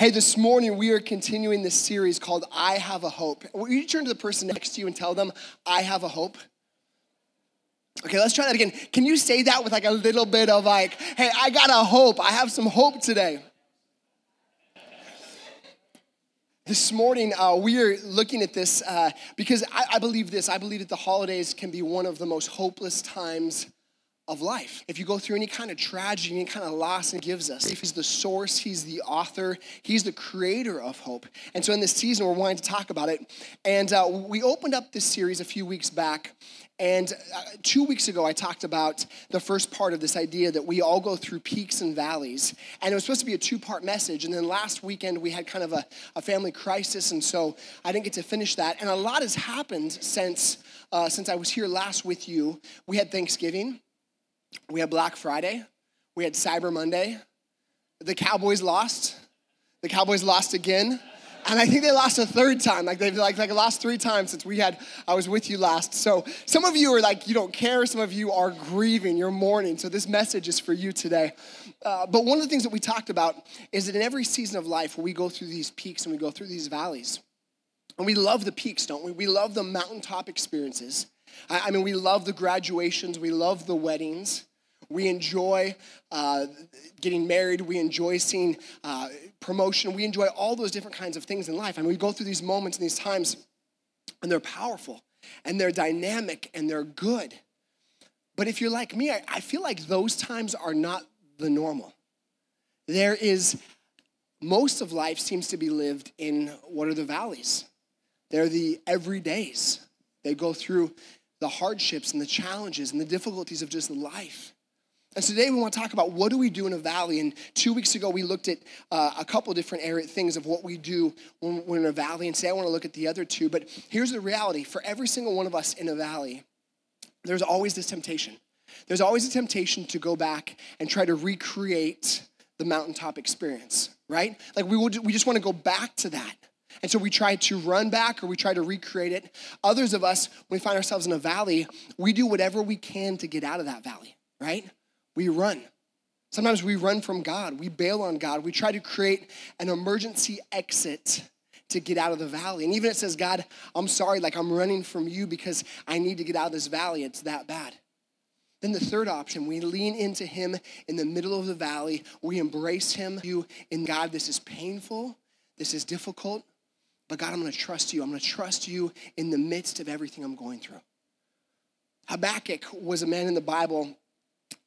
Hey, this morning we are continuing this series called I Have a Hope. Will you turn to the person next to you and tell them, I have a hope? Okay, let's try that again. Can you say that with like a little bit of like, hey, I got a hope. I have some hope today. This morning, uh, we are looking at this uh, because I, I believe this. I believe that the holidays can be one of the most hopeless times of life. If you go through any kind of tragedy, any kind of loss, and gives us. If He's the source, He's the author, He's the creator of hope. And so in this season, we're wanting to talk about it. And uh, we opened up this series a few weeks back. And uh, two weeks ago, I talked about the first part of this idea that we all go through peaks and valleys. And it was supposed to be a two part message. And then last weekend, we had kind of a, a, family crisis. And so I didn't get to finish that. And a lot has happened since, uh, since I was here last with you. We had Thanksgiving. We had Black Friday, we had Cyber Monday. The Cowboys lost. The Cowboys lost again. And I think they lost a third time. Like they've like, like lost three times since we had I was with you last. So some of you are like you don't care. Some of you are grieving. You're mourning. So this message is for you today. Uh, but one of the things that we talked about is that in every season of life, we go through these peaks and we go through these valleys, and we love the peaks, don't we? We love the mountaintop experiences. I, I mean, we love the graduations. We love the weddings. We enjoy uh, getting married. We enjoy seeing uh, promotion. We enjoy all those different kinds of things in life. I mean, we go through these moments and these times, and they're powerful, and they're dynamic, and they're good. But if you're like me, I, I feel like those times are not the normal. There is, most of life seems to be lived in what are the valleys? They're the everydays. They go through the hardships and the challenges and the difficulties of just life. And so today we want to talk about what do we do in a valley. And two weeks ago we looked at uh, a couple different area, things of what we do when we're in a valley. And today I want to look at the other two. But here's the reality: for every single one of us in a valley, there's always this temptation. There's always a temptation to go back and try to recreate the mountaintop experience, right? Like we would, we just want to go back to that. And so we try to run back or we try to recreate it. Others of us, when we find ourselves in a valley, we do whatever we can to get out of that valley, right? We run. Sometimes we run from God, we bail on God, we try to create an emergency exit to get out of the valley. And even it says, God, I'm sorry, like I'm running from you because I need to get out of this valley. It's that bad. Then the third option, we lean into him in the middle of the valley. We embrace him. You in God, this is painful. This is difficult. But God, I'm going to trust you. I'm going to trust you in the midst of everything I'm going through. Habakkuk was a man in the Bible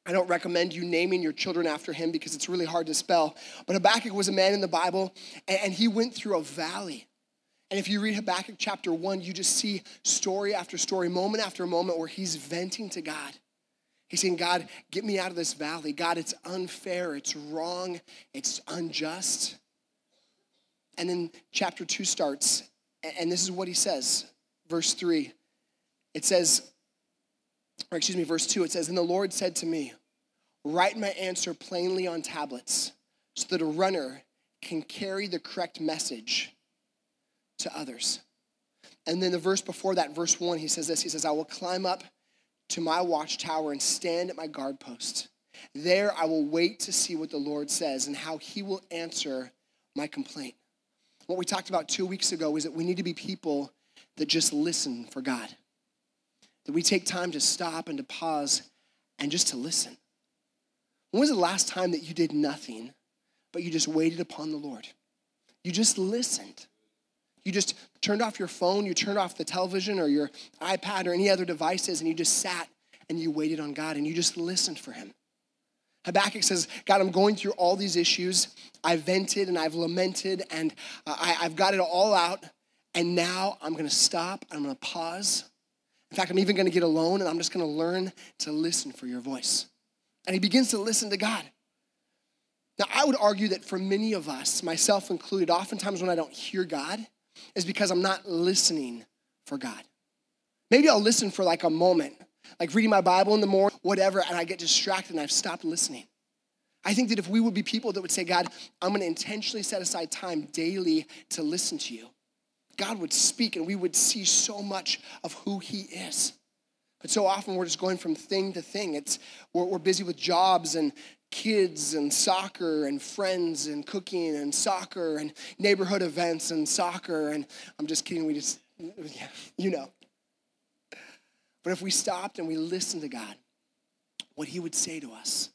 I don't recommend you naming your children after him because it's really hard to spell. But Habakkuk was a man in the Bible, and he went through a valley. And if you read Habakkuk chapter one, you just see story after story, moment after moment, where he's venting to God. He's saying, God, get me out of this valley. God, it's unfair, it's wrong, it's unjust. And then chapter two starts, and this is what he says, verse three. It says, or excuse me, verse 2, it says, And the Lord said to me, Write my answer plainly on tablets so that a runner can carry the correct message to others. And then the verse before that, verse 1, he says this He says, I will climb up to my watchtower and stand at my guard post. There I will wait to see what the Lord says and how he will answer my complaint. What we talked about two weeks ago is that we need to be people that just listen for God that we take time to stop and to pause and just to listen. When was the last time that you did nothing, but you just waited upon the Lord? You just listened. You just turned off your phone, you turned off the television or your iPad or any other devices, and you just sat and you waited on God and you just listened for Him. Habakkuk says, God, I'm going through all these issues. I've vented and I've lamented and uh, I, have got it all out. And now I'm going to stop. I'm going to pause. In fact, I'm even going to get alone and I'm just going to learn to listen for your voice. And he begins to listen to God. Now, I would argue that for many of us, myself included, oftentimes when I don't hear God, is because I'm not listening for God. Maybe I'll listen for like a moment, like reading my Bible in the morning, whatever, and I get distracted and I've stopped listening. I think that if we would be people that would say, God, I'm going to intentionally set aside time daily to listen to you, God would speak and we would see so much of who He is. But so often we're just going from thing to thing. It's we're, we're busy with jobs and kids and soccer and friends and cooking and soccer and neighborhood events and soccer and I'm just kidding. We just yeah, you know. But if we stopped and we listened to God, what He would say to us,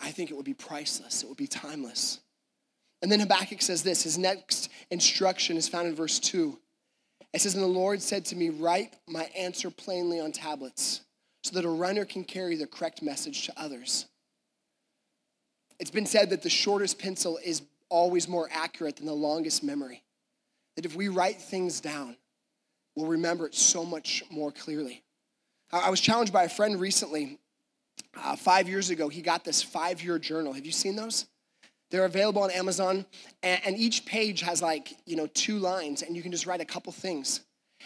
I think it would be priceless. It would be timeless. And then Habakkuk says this his next instruction is found in verse 2. It says, And the Lord said to me, Write my answer plainly on tablets so that a runner can carry the correct message to others. It's been said that the shortest pencil is always more accurate than the longest memory. That if we write things down, we'll remember it so much more clearly. I was challenged by a friend recently. Uh, five years ago, he got this five year journal. Have you seen those? They're available on Amazon, and, and each page has like, you know, two lines, and you can just write a couple things.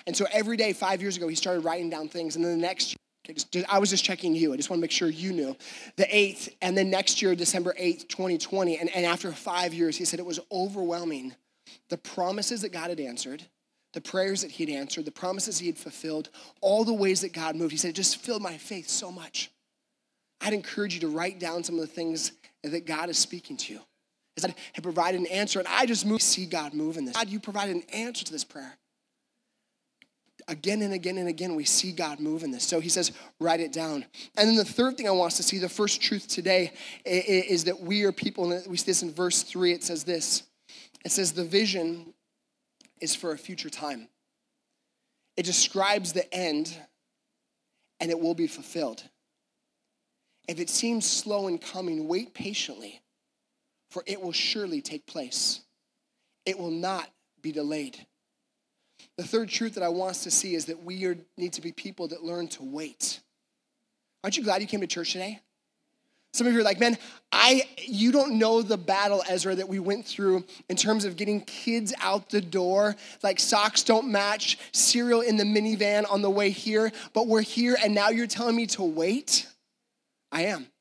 And so every day, five years ago, he started writing down things, and then the next year, I was just checking you. I just want to make sure you knew. The 8th, and then next year, December 8th, 2020, and, and after five years, he said it was overwhelming. The promises that God had answered, the prayers that he'd answered, the promises he had fulfilled, all the ways that God moved. He said, it just filled my faith so much. I'd encourage you to write down some of the things that God is speaking to you. God had provided an answer, and I just moved, see God move in this. God, you provided an answer to this prayer. Again and again and again, we see God move in this. So he says, write it down. And then the third thing I want us to see, the first truth today, is that we are people, and we see this in verse three. It says this it says, the vision is for a future time. It describes the end, and it will be fulfilled. If it seems slow in coming, wait patiently for it will surely take place. It will not be delayed. The third truth that I want us to see is that we are, need to be people that learn to wait. Aren't you glad you came to church today? Some of you are like, man, I you don't know the battle, Ezra, that we went through in terms of getting kids out the door. Like socks don't match, cereal in the minivan on the way here, but we're here and now you're telling me to wait? I am.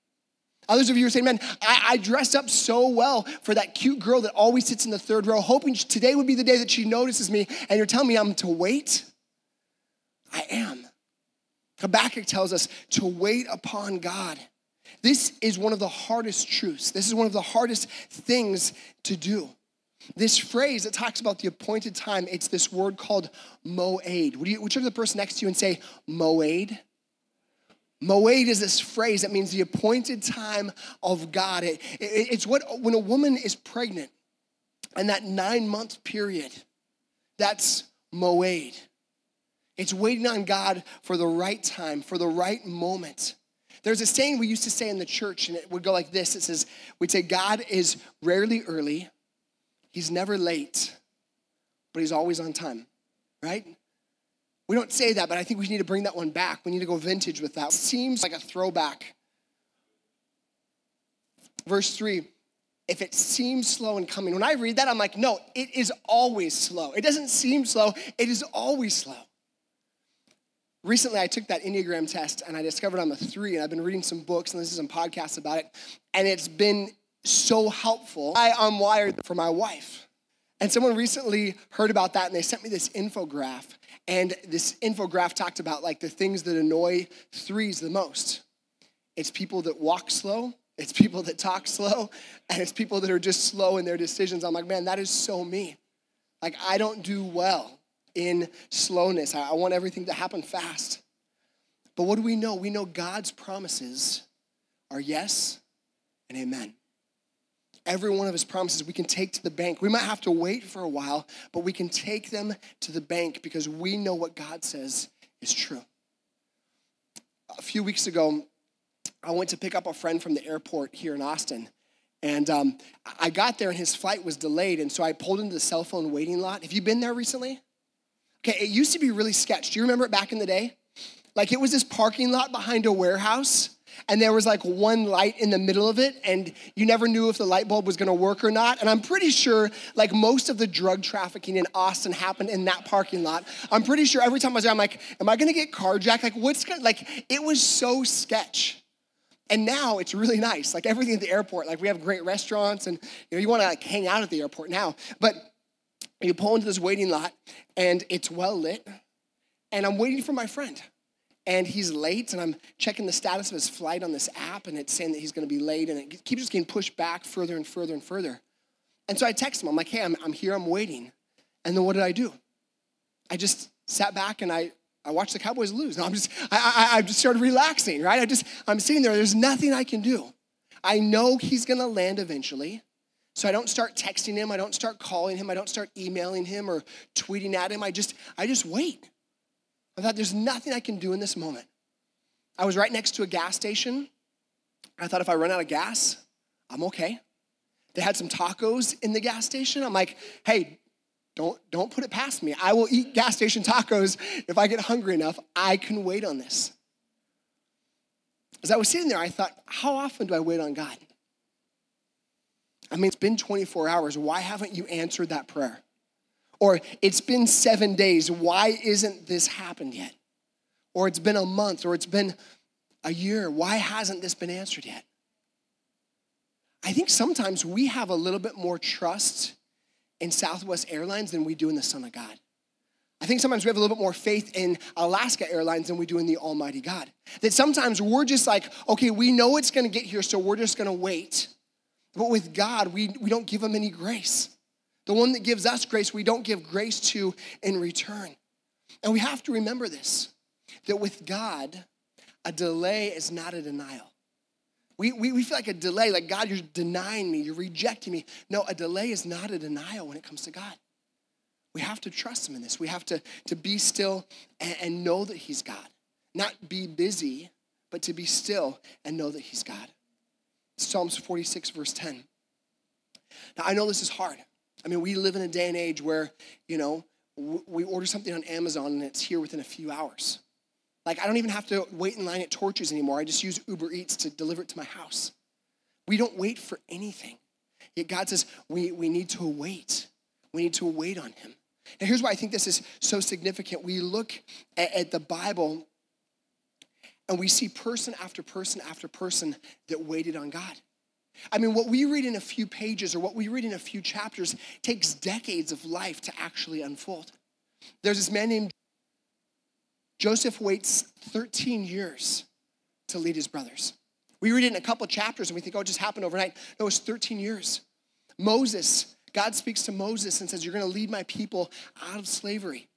Others of you are saying, man, I, I dressed up so well for that cute girl that always sits in the third row, hoping today would be the day that she notices me, and you're telling me I'm to wait? I am. Habakkuk tells us to wait upon God. This is one of the hardest truths. This is one of the hardest things to do. This phrase that talks about the appointed time, it's this word called moed. Would you, whichever the person next to you and say moed? Moed is this phrase that means the appointed time of God. It, it, it's what when a woman is pregnant and that nine month period, that's Moed. It's waiting on God for the right time, for the right moment. There's a saying we used to say in the church, and it would go like this it says, We'd say, God is rarely early, He's never late, but He's always on time, right? We don't say that, but I think we need to bring that one back. We need to go vintage with that. Seems like a throwback. Verse 3 if it seems slow in coming, when I read that, I'm like, no, it is always slow. It doesn't seem slow, it is always slow. Recently, I took that Enneagram test and I discovered I'm a three, and I've been reading some books and listening to some podcasts about it, and it's been so helpful. I, am wired for my wife. And someone recently heard about that and they sent me this infograph and this infograph talked about like the things that annoy threes the most. It's people that walk slow, it's people that talk slow, and it's people that are just slow in their decisions. I'm like, man, that is so me. Like, I don't do well in slowness. I want everything to happen fast. But what do we know? We know God's promises are yes and amen every one of his promises we can take to the bank. We might have to wait for a while, but we can take them to the bank because we know what God says is true. A few weeks ago, I went to pick up a friend from the airport here in Austin. And um, I got there and his flight was delayed. And so I pulled into the cell phone waiting lot. Have you been there recently? Okay, it used to be really sketch. Do you remember it back in the day? Like it was this parking lot behind a warehouse and there was like one light in the middle of it and you never knew if the light bulb was to work or not and i'm pretty sure like most of the drug trafficking in austin happened in that parking lot. I'm pretty sure every time i was there i'm like am i to get carjacked? Like what's going like it was so sketch. And now it's really nice like everything at the airport like we have great restaurants and you know you want to like hang out at the airport now but you pull into this waiting lot and it's well lit and i'm waiting for my friend and he's late, and I'm checking the status of his flight on this app, and it's saying that he's gonna be late, and it keeps just getting pushed back further and further and further. And so I text him, I'm like, hey, I'm, I'm here, I'm waiting. And then what did I do? I just sat back and I, I watched the Cowboys lose. No, I'm just, I, I, I just started relaxing, right? I just, I'm sitting there, there's nothing I can do. I know he's gonna land eventually. So I don't start texting him, I don't start calling him, I don't start emailing him or tweeting at him. I just, I just wait. I thought there's nothing I can do in this moment. I was right next to a gas station. I thought if I run out of gas, I'm okay. They had some tacos in the gas station. I'm like, hey, don't, don't put it past me. I will eat gas station tacos if I get hungry enough. I can wait on this. As I was sitting there, I thought, how often do I wait on God? I mean, it's been 24 hours. Why haven't you answered that prayer? Or it's been seven days. Why isn't this happened yet? Or it's been a month, or it's been a year. Why hasn't this been answered yet? I think sometimes we have a little bit more trust in Southwest Airlines than we do in the Son of God. I think sometimes we have a little bit more faith in Alaska Airlines than we do in the Almighty God. That sometimes we're just like, okay, we know it's gonna get here, so we're just gonna wait. But with God, we, we don't give him any grace. The one that gives us grace, we don't give grace to in return. And we have to remember this that with God, a delay is not a denial. We, we, we feel like a delay, like God, you're denying me, you're rejecting me. No, a delay is not a denial when it comes to God. We have to trust Him in this. We have to, to be still and, and know that He's God. Not be busy, but to be still and know that He's God. Psalms 46, verse 10. Now, I know this is hard. I mean, we live in a day and age where, you know, we order something on Amazon and it's here within a few hours. Like, I don't even have to wait in line at Torchy's anymore. I just use Uber Eats to deliver it to my house. We don't wait for anything. Yet God says we, we need to wait. We need to wait on Him. Now, here's why I think this is so significant. We look at, at the Bible and we see person after person after person that waited on God. I mean, what we read in a few pages or what we read in a few chapters takes decades of life to actually unfold. There's this man named Joseph waits 13 years to lead his brothers. We read it in a couple chapters and we think, oh, it just happened overnight. No, it was 13 years. Moses, God speaks to Moses and says, You're going to lead my people out of slavery.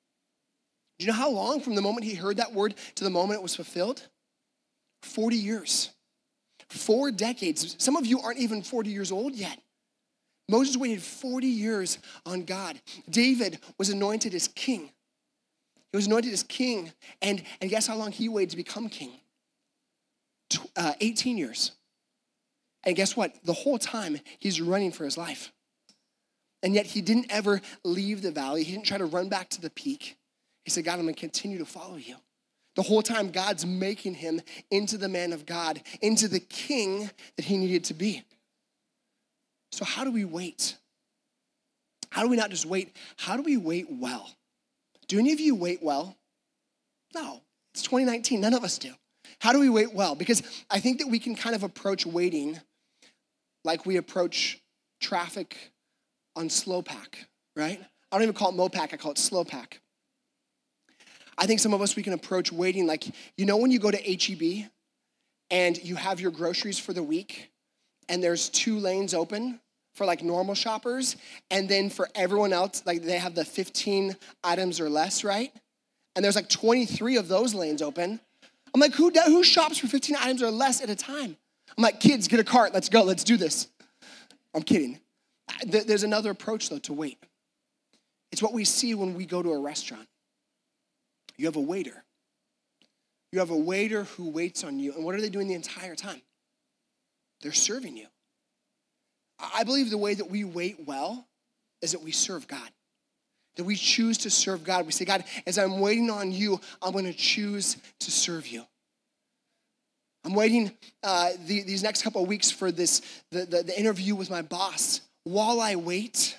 Do you know how long from the moment he heard that word to the moment it was fulfilled? 40 years. Four decades. Some of you aren't even 40 years old yet. Moses waited 40 years on God. David was anointed as king. He was anointed as king, and, and guess how long he waited to become king? Uh, 18 years. And guess what? The whole time he's running for his life. And yet he didn't ever leave the valley. He didn't try to run back to the peak. He said, God, I'm going to continue to follow you. The whole time, God's making him into the man of God, into the king that he needed to be. So, how do we wait? How do we not just wait? How do we wait well? Do any of you wait well? No. It's 2019. None of us do. How do we wait well? Because I think that we can kind of approach waiting like we approach traffic on slow pack, right? I don't even call it Mopac, I call it slow pack. I think some of us we can approach waiting like, you know, when you go to HEB and you have your groceries for the week and there's two lanes open for like normal shoppers, and then for everyone else, like they have the 15 items or less, right? And there's like 23 of those lanes open. I'm like, who, who shops for 15 items or less at a time? I'm like, kids, get a cart, let's go, let's do this. I'm kidding. There's another approach though to wait. It's what we see when we go to a restaurant. You have a waiter. You have a waiter who waits on you. And what are they doing the entire time? They're serving you. I believe the way that we wait well is that we serve God. That we choose to serve God. We say, God, as I'm waiting on you, I'm going to choose to serve you. I'm waiting uh, the, these next couple of weeks for this the, the, the interview with my boss. While I wait,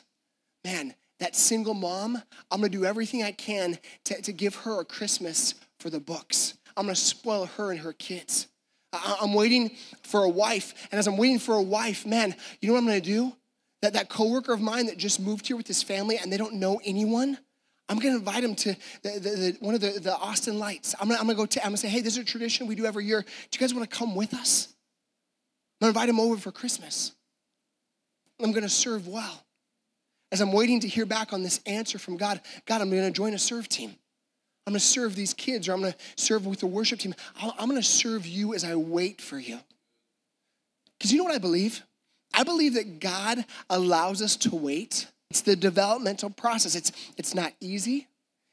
man, that single mom, I'm gonna do everything I can to, to give her a Christmas for the books. I'm gonna spoil her and her kids. I'm waiting for a wife. And as I'm waiting for a wife, man, you know what I'm gonna do? That, that coworker of mine that just moved here with his family and they don't know anyone, I'm gonna invite him to the, the, the, one of the, the Austin Lights. I'm gonna, I'm gonna go. i I'm gonna say, hey, this is a tradition we do every year. Do you guys want to come with us? I'm gonna invite him over for Christmas. I'm gonna serve well. As I'm waiting to hear back on this answer from God, God, I'm gonna join a serve team. I'm gonna serve these kids, or I'm gonna serve with the worship team. I'm gonna serve you as I wait for you. Because you know what I believe? I believe that God allows us to wait it's the developmental process. It's, it's not easy.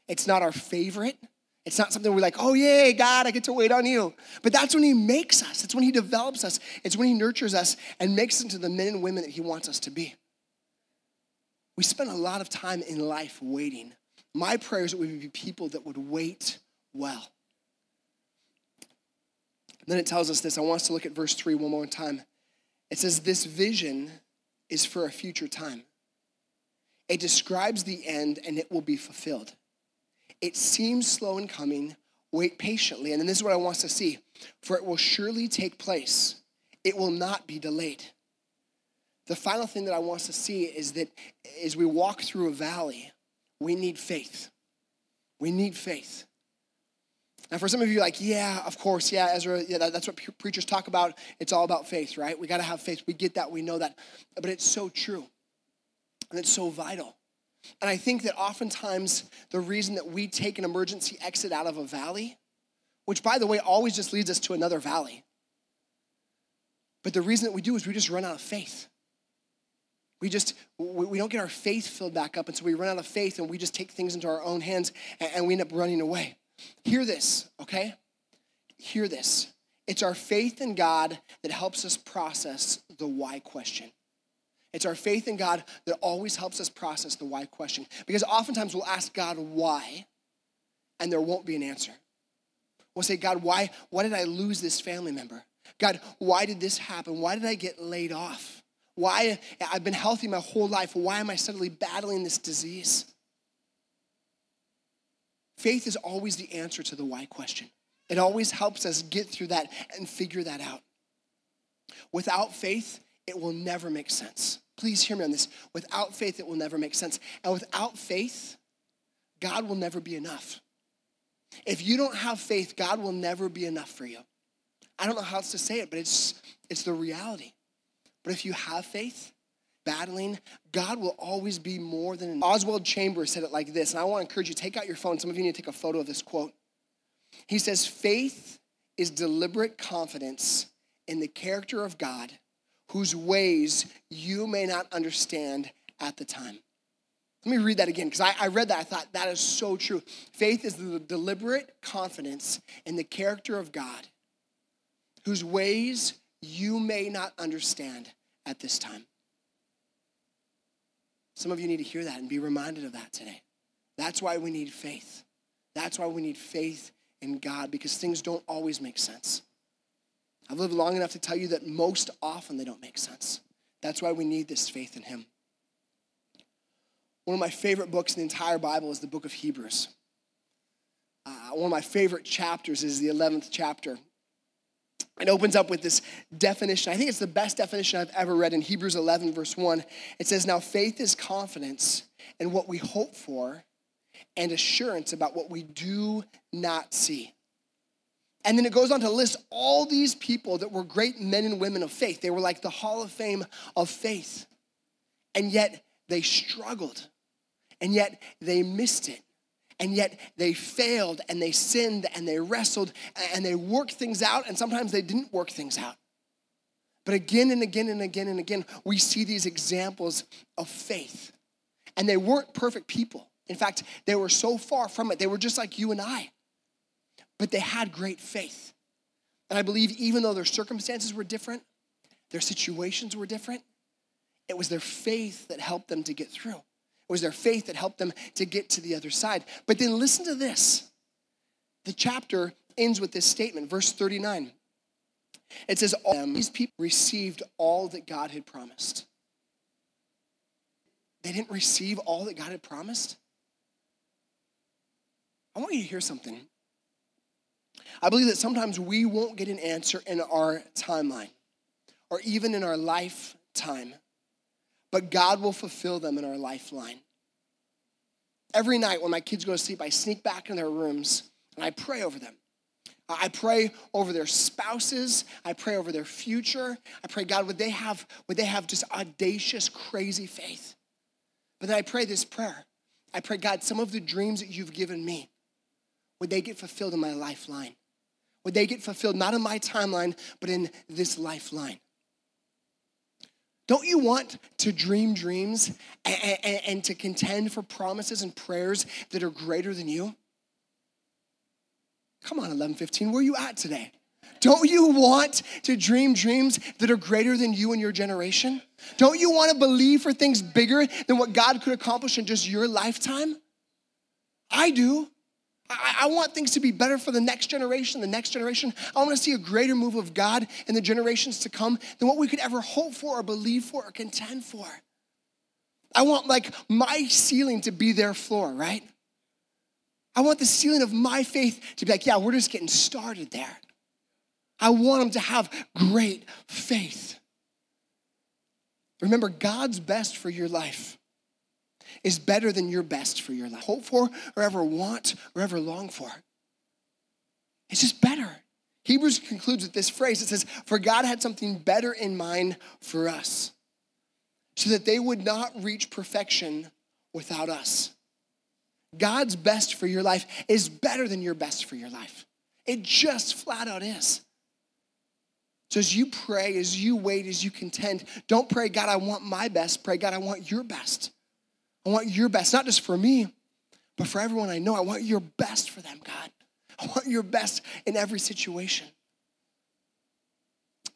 It's not our favorite. It's not something we're like, oh, yay, God, I get to wait on you. But that's when He makes us. It's when He develops us. It's when He nurtures us and makes us into the men and women that He wants us to be. We spend a lot of time in life waiting. My prayer is that we would be people that would wait well. And then it tells us this. I want us to look at verse 3 one more time. It says, This vision is for a future time. It describes the end and it will be fulfilled. It seems slow in coming. Wait patiently. And then this is what I want us to see for it will surely take place, it will not be delayed. The final thing that I want us to see is that as we walk through a valley, we need faith. We need faith. Now, for some of you, like, yeah, of course, yeah, Ezra, yeah, that's what preachers talk about. It's all about faith, right? We got to have faith. We get that, we know that. But it's so true. And it's so vital. And I think that oftentimes the reason that we take an emergency exit out of a valley, which by the way always just leads us to another valley, but the reason that we do is we just run out of faith. We just, we don't get our faith filled back up, and so we run out of faith and we just take things into our own hands and we end up running away. Hear this, okay? Hear this. It's our faith in God that helps us process the why question. It's our faith in God that always helps us process the why question. Because oftentimes we'll ask God why, and there won't be an answer. We'll say, God, why, why did I lose this family member? God, why did this happen? Why did I get laid off? Why, I've been healthy my whole life. Why am I suddenly battling this disease? Faith is always the answer to the why question. It always helps us get through that and figure that out. Without faith, it will never make sense. Please hear me on this. Without faith, it will never make sense. And without faith, God will never be enough. If you don't have faith, God will never be enough for you. I don't know how else to say it, but it's, it's the reality. But if you have faith, battling, God will always be more than enough. Oswald Chambers said it like this, and I want to encourage you take out your phone. Some of you need to take a photo of this quote. He says, Faith is deliberate confidence in the character of God whose ways you may not understand at the time. Let me read that again because I, I, read that. I thought that is so true. Faith is the deliberate confidence in the character of God, whose ways you may not understand at this time. Some of you need to hear that and be reminded of that today. That's why we need faith. That's why we need faith in God because things don't always make sense. I've lived long enough to tell you that most often they don't make sense. That's why we need this faith in Him. One of my favorite books in the entire Bible is the book of Hebrews. Uh, one of my favorite chapters is the 11th chapter. It opens up with this definition. I think it's the best definition I've ever read in Hebrews 11, verse 1. It says, Now faith is confidence in what we hope for and assurance about what we do not see. And then it goes on to list all these people that were great men and women of faith. They were like the Hall of Fame of faith. And yet they struggled. And yet they missed it. And yet they failed and they sinned and they wrestled and they worked things out. And sometimes they didn't work things out. But again and again and again and again, we see these examples of faith. And they weren't perfect people. In fact, they were so far from it. They were just like you and I but they had great faith. And I believe even though their circumstances were different, their situations were different, it was their faith that helped them to get through. Was their faith that helped them to get to the other side. But then listen to this. The chapter ends with this statement, verse 39. It says, All these people received all that God had promised. They didn't receive all that God had promised. I want you to hear something. I believe that sometimes we won't get an answer in our timeline or even in our lifetime, but God will fulfill them in our lifeline. every night when my kids go to sleep, I sneak back in their rooms and I pray over them. I pray over their spouses. I pray over their future. I pray, God, would they have, would they have just audacious, crazy faith? But then I pray this prayer. I pray, God, some of the dreams that you've given me, would they get fulfilled in my lifeline? Would they get fulfilled not in my timeline, but in this lifeline? Don't you want to dream dreams and, and, and, to contend for promises and prayers that are greater than you? Come on, 1115, where are you at today? Don't you want to dream dreams that are greater than you and your generation? Don't you want to believe for things bigger than what God could accomplish in just your lifetime? I do. I, I, want things to be better for the next generation, the next generation. I want to see a greater move of God in the generations to come than what we could ever hope for or believe for or contend for. I want like my ceiling to be their floor, right? I want the ceiling of my faith to be like, yeah, we're just getting started there. I want them to have great faith. Remember, God's best for your life is better than your best for your life. Hope for, or ever want, or ever long for. It's just better. Hebrews concludes with this phrase it says, For God had something better in mind for us, so that they would not reach perfection without us. God's best for your life is better than your best for your life. It just flat out is. So as you pray, as you wait, as you contend, don't pray, God, I want my best. Pray, God, I want your best. I want your best, not just for me, but for everyone I know. I want your best for them, God. I want your best in every situation.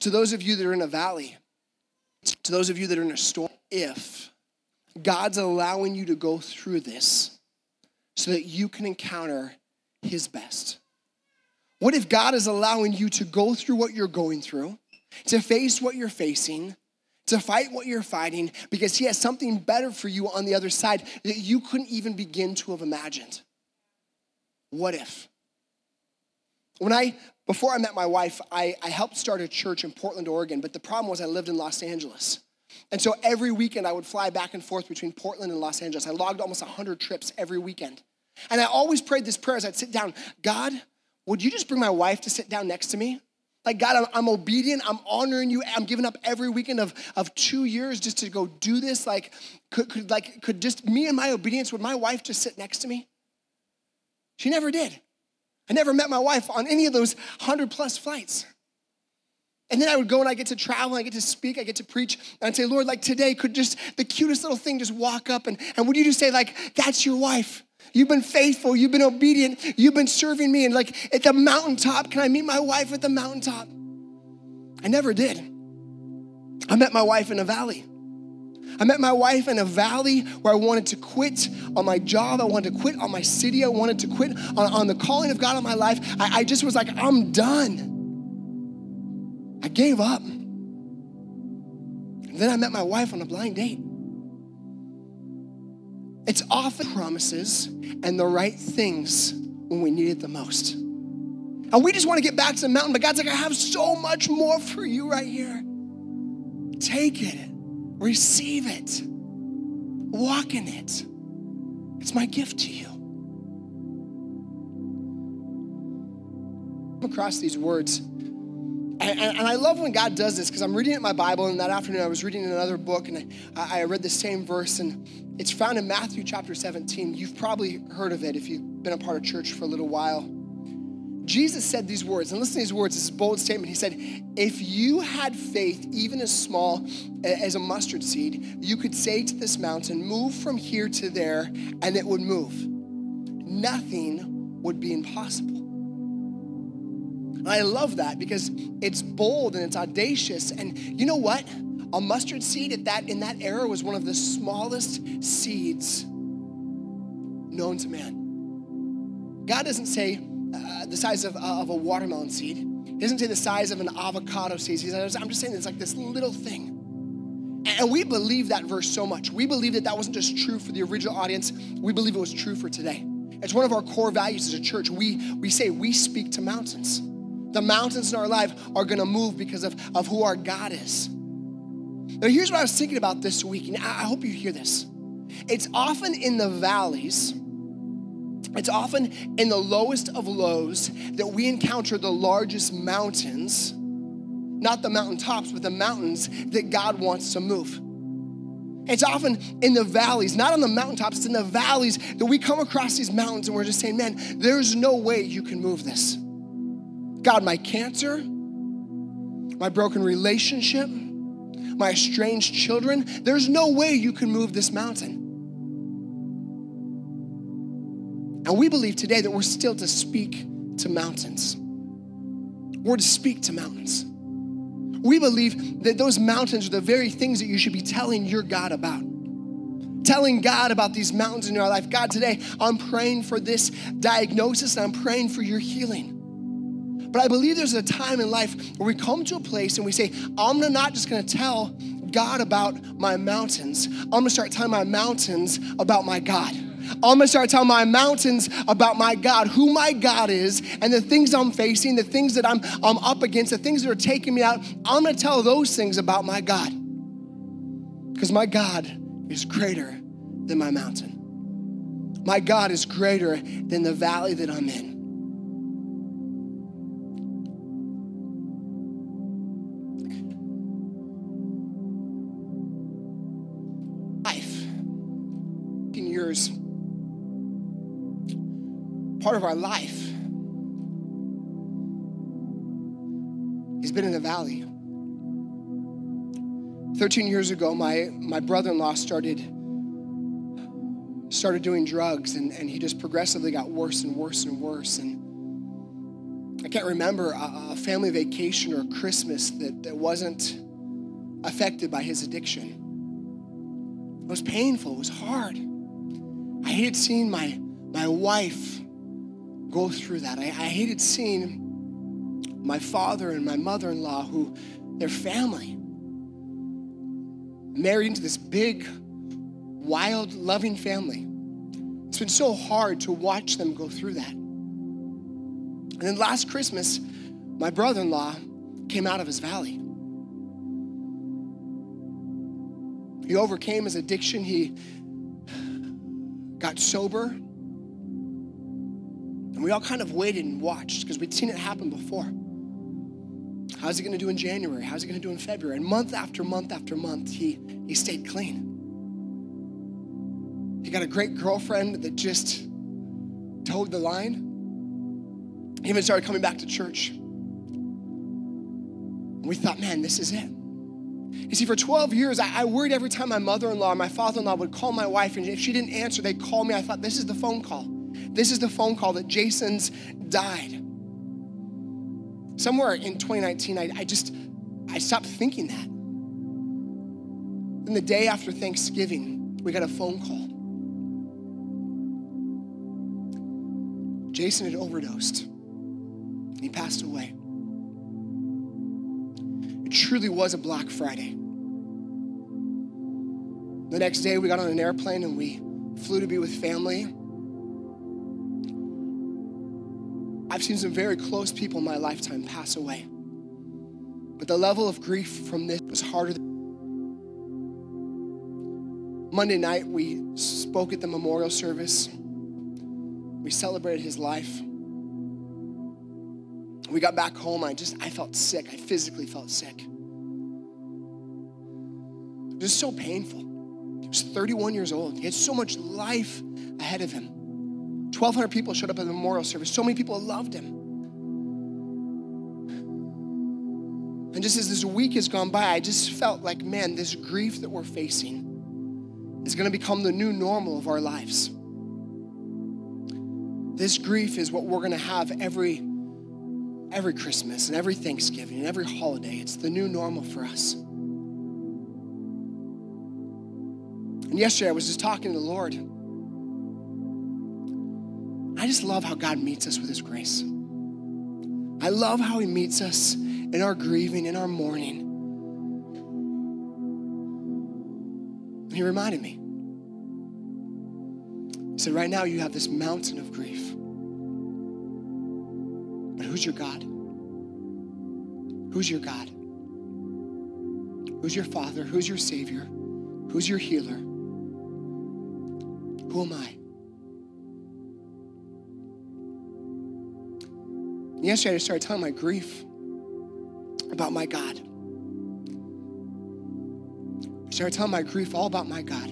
To those of you that are in a valley, to those of you that are in a storm, if God's allowing you to go through this so that you can encounter his best. What if God is allowing you to go through what you're going through, to face what you're facing, to fight what you're fighting because he has something better for you on the other side that you couldn't even begin to have imagined. What if? When I, before I met my wife, I, I helped start a church in Portland, Oregon, but the problem was I lived in Los Angeles. And so every weekend I would fly back and forth between Portland and Los Angeles. I logged almost 100 trips every weekend. And I always prayed this prayer as I'd sit down God, would you just bring my wife to sit down next to me? Like, God, I'm, I'm, obedient. I'm honoring you. I'm giving up every weekend of, of two years just to go do this. Like, could, could, like, could just me and my obedience, would my wife just sit next to me? She never did. I never met my wife on any of those 100 plus flights. And then I would go and I get to travel, I get to speak, I get to preach, and I'd say, Lord, like today, could just the cutest little thing just walk up and, and would you just say, like, that's your wife? You've been faithful. You've been obedient. You've been serving me. And like at the mountaintop, can I meet my wife at the mountaintop? I never did. I met my wife in a valley. I met my wife in a valley where I wanted to quit on my job. I wanted to quit on my city. I wanted to quit on, on the calling of God on my life. I, I just was like, I'm done. I gave up. And then I met my wife on a blind date. It's often promises and the right things when we need it the most. And we just want to get back to the mountain, but God's like, I have so much more for you right here. Take it, receive it, walk in it. It's my gift to you. Come across these words and, and, and, I love when God does this because I'm reading it in my Bible, and that afternoon I was reading another book, and I, I read the same verse, and it's found in Matthew chapter 17. You've probably heard of it if you've been a part of church for a little while. Jesus said these words, and listen to these words, this bold statement. He said, If you had faith, even as small as a mustard seed, you could say to this mountain, Move from here to there, and it would move. Nothing would be impossible. And I love that because it's bold and it's audacious. And you know what? A mustard seed at that in that era was one of the smallest seeds known to man. God doesn't say uh, the size of, uh, of a watermelon seed. He doesn't say the size of an avocado seed. He says, I'm just saying it's like this little thing. And we believe that verse so much. We believe that that wasn't just true for the original audience. We believe it was true for today. It's one of our core values as a church. We, we say we speak to mountains. The mountains in our life are going to move because of, of who our God is. Now, here's what I was thinking about this week, and I hope you hear this. It's often in the valleys It's often in the lowest of lows that we encounter the largest mountains, not the mountaintops, but the mountains that God wants to move. It's often in the valleys, not on the mountaintops, it's in the valleys that we come across these mountains and we're just saying, man, there's no way you can move this. God, my cancer, my broken relationship, my estranged children, there's no way you can move this mountain. And we believe today that we're still to speak to mountains. We're to speak to mountains. We believe that those mountains are the very things that you should be telling your God about. Telling God about these mountains in your life. God, today I'm praying for this diagnosis and I'm praying for your healing. But I believe there's a time in life where we come to a place and we say, I'm not just gonna tell God about my mountains, I'm gonna start telling my mountains about my God. I'm gonna start telling my mountains about my God, who my God is, and the things I'm facing, the things that I'm, I'm up against, the things that are taking me out. I'm gonna tell those things about my God. Because my God is greater than my mountain. My God is greater than the valley that I'm in. Part of our life. He's been in the valley. 13 years ago, my, my brother in law started, started doing drugs, and, and he just progressively got worse and worse and worse. And I can't remember a, a family vacation or Christmas that, that wasn't affected by his addiction. It was painful, it was hard. I hated seeing my, my wife go through that. I, I hated seeing my father and my mother in law, who their family married into this big, wild, loving family. It's been so hard to watch them go through that. And then last Christmas, my brother in law came out of his valley. He overcame his addiction. He got sober. And we all kind of waited and watched because we'd seen it happen before. How's he going to do in January? How's he going to do in February? And month after month after month, he, he stayed clean. He got a great girlfriend that just toed the line. He even started coming back to church. And we thought, man, this is it. You see, for 12 years, I, I worried every time my mother in law or my father in law would call my wife, and if she didn't answer, they'd call me. I thought, this is the phone call. This is the phone call that Jason's died. Somewhere in 2019, I, I just, I stopped thinking that. Then the day after Thanksgiving, we got a phone call. Jason had overdosed. He passed away. It truly was a Black Friday. The next day, we got on an airplane and we flew to be with family. I've seen some very close people in my lifetime pass away. But the level of grief from this was harder. Monday night, we spoke at the memorial service. We celebrated his life. We got back home. I just, I felt sick. I physically felt sick. It was so painful. He was 31 years old. He had so much life ahead of him. 1,200 people showed up at the memorial service. So many people loved him. And just as this week has gone by, I just felt like, man, this grief that we're facing is going to become the new normal of our lives. This grief is what we're going to have every every Christmas and every Thanksgiving and every holiday. It's the new normal for us. And yesterday I was just talking to the Lord. I just love how God meets us with His grace. I love how He meets us in our grieving, in our mourning. And He reminded me. He said, Right now you have this mountain of grief. But who's your God? Who's your God? Who's your Father? Who's your Savior? Who's your healer? Who am I? Yesterday, I just started telling my grief about my God. I started telling my grief all about my God.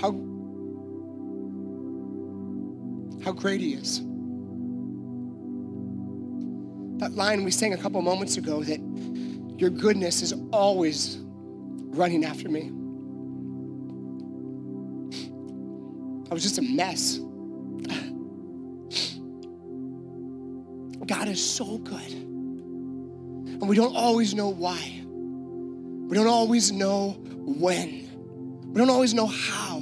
How, how great He is. That line we sang a couple moments ago that your goodness is always running after me. I was just a mess. God is so good. And we don't always know why. We don't always know when. We don't always know how.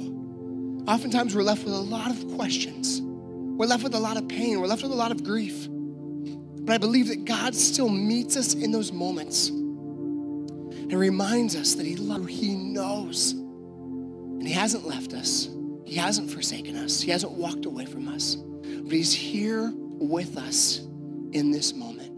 Oftentimes we're left with a lot of questions. We're left with a lot of pain. We're left with a lot of grief. But I believe that God still meets us in those moments and reminds us that He loves, He knows. And He hasn't left us. He hasn't forsaken us. He hasn't walked away from us. But He's here with us in this moment.